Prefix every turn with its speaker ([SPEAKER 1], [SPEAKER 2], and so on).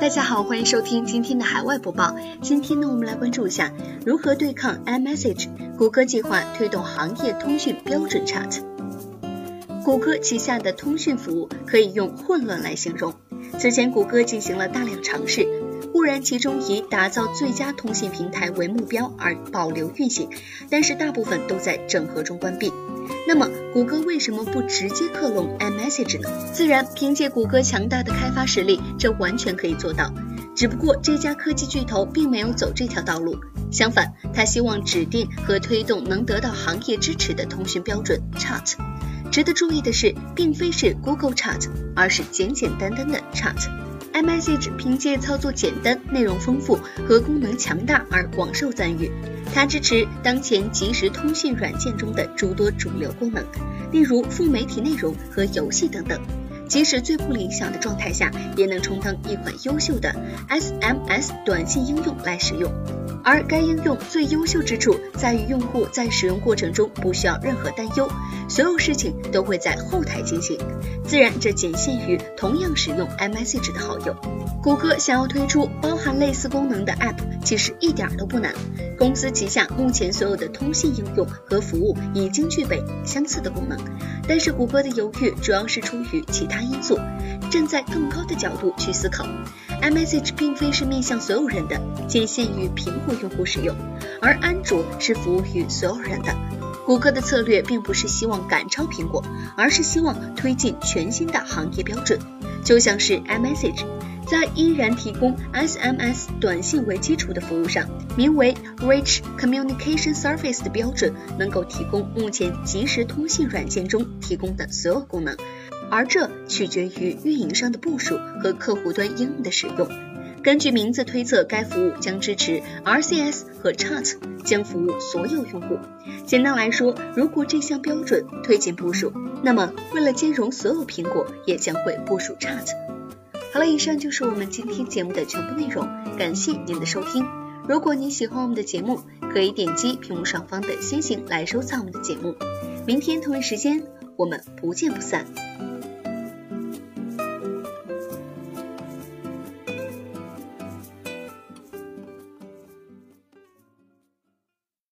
[SPEAKER 1] 大家好，欢迎收听今天的海外播报。今天呢，我们来关注一下如何对抗 iMessage。谷歌计划推动行业通讯标准 Chat。谷歌旗下的通讯服务可以用混乱来形容。此前，谷歌进行了大量尝试，固然其中以打造最佳通信平台为目标而保留运行，但是大部分都在整合中关闭。那么，谷歌为什么不直接克隆 iMessage 呢？自然，凭借谷歌强大的开发实力，这完全可以做到。只不过，这家科技巨头并没有走这条道路，相反，他希望指定和推动能得到行业支持的通讯标准 Chat。值得注意的是，并非是 Google Chat，而是简简单单的 Chat。iMessage 凭借操作简单、内容丰富和功能强大而广受赞誉。它支持当前即时通讯软件中的诸多主流功能，例如副媒体内容和游戏等等。即使最不理想的状态下，也能充当一款优秀的 SMS 短信应用来使用。而该应用最优秀之处在于，用户在使用过程中不需要任何担忧，所有事情都会在后台进行。自然，这仅限于同样使用 iMessage 的好友。谷歌想要推出包含类似功能的 App，其实一点都不难。公司旗下目前所有的通信应用和服务已经具备相似的功能，但是谷歌的犹豫主要是出于其他因素，站在更高的角度去思考。iMessage 并非是面向所有人的，仅限于苹果用户使用，而安卓是服务于所有人的。谷歌的策略并不是希望赶超苹果，而是希望推进全新的行业标准。就像是 iMessage，在依然提供 SMS 短信为基础的服务上，名为 Rich Communication Service 的标准能够提供目前即时通信软件中提供的所有功能。而这取决于运营商的部署和客户端应用的使用。根据名字推测，该服务将支持 RCS 和 Chat，将服务所有用户。简单来说，如果这项标准推进部署，那么为了兼容所有苹果，也将会部署 Chat。好了，以上就是我们今天节目的全部内容，感谢您的收听。如果您喜欢我们的节目，可以点击屏幕上方的星星来收藏我们的节目。明天同一时间，我们不见不散。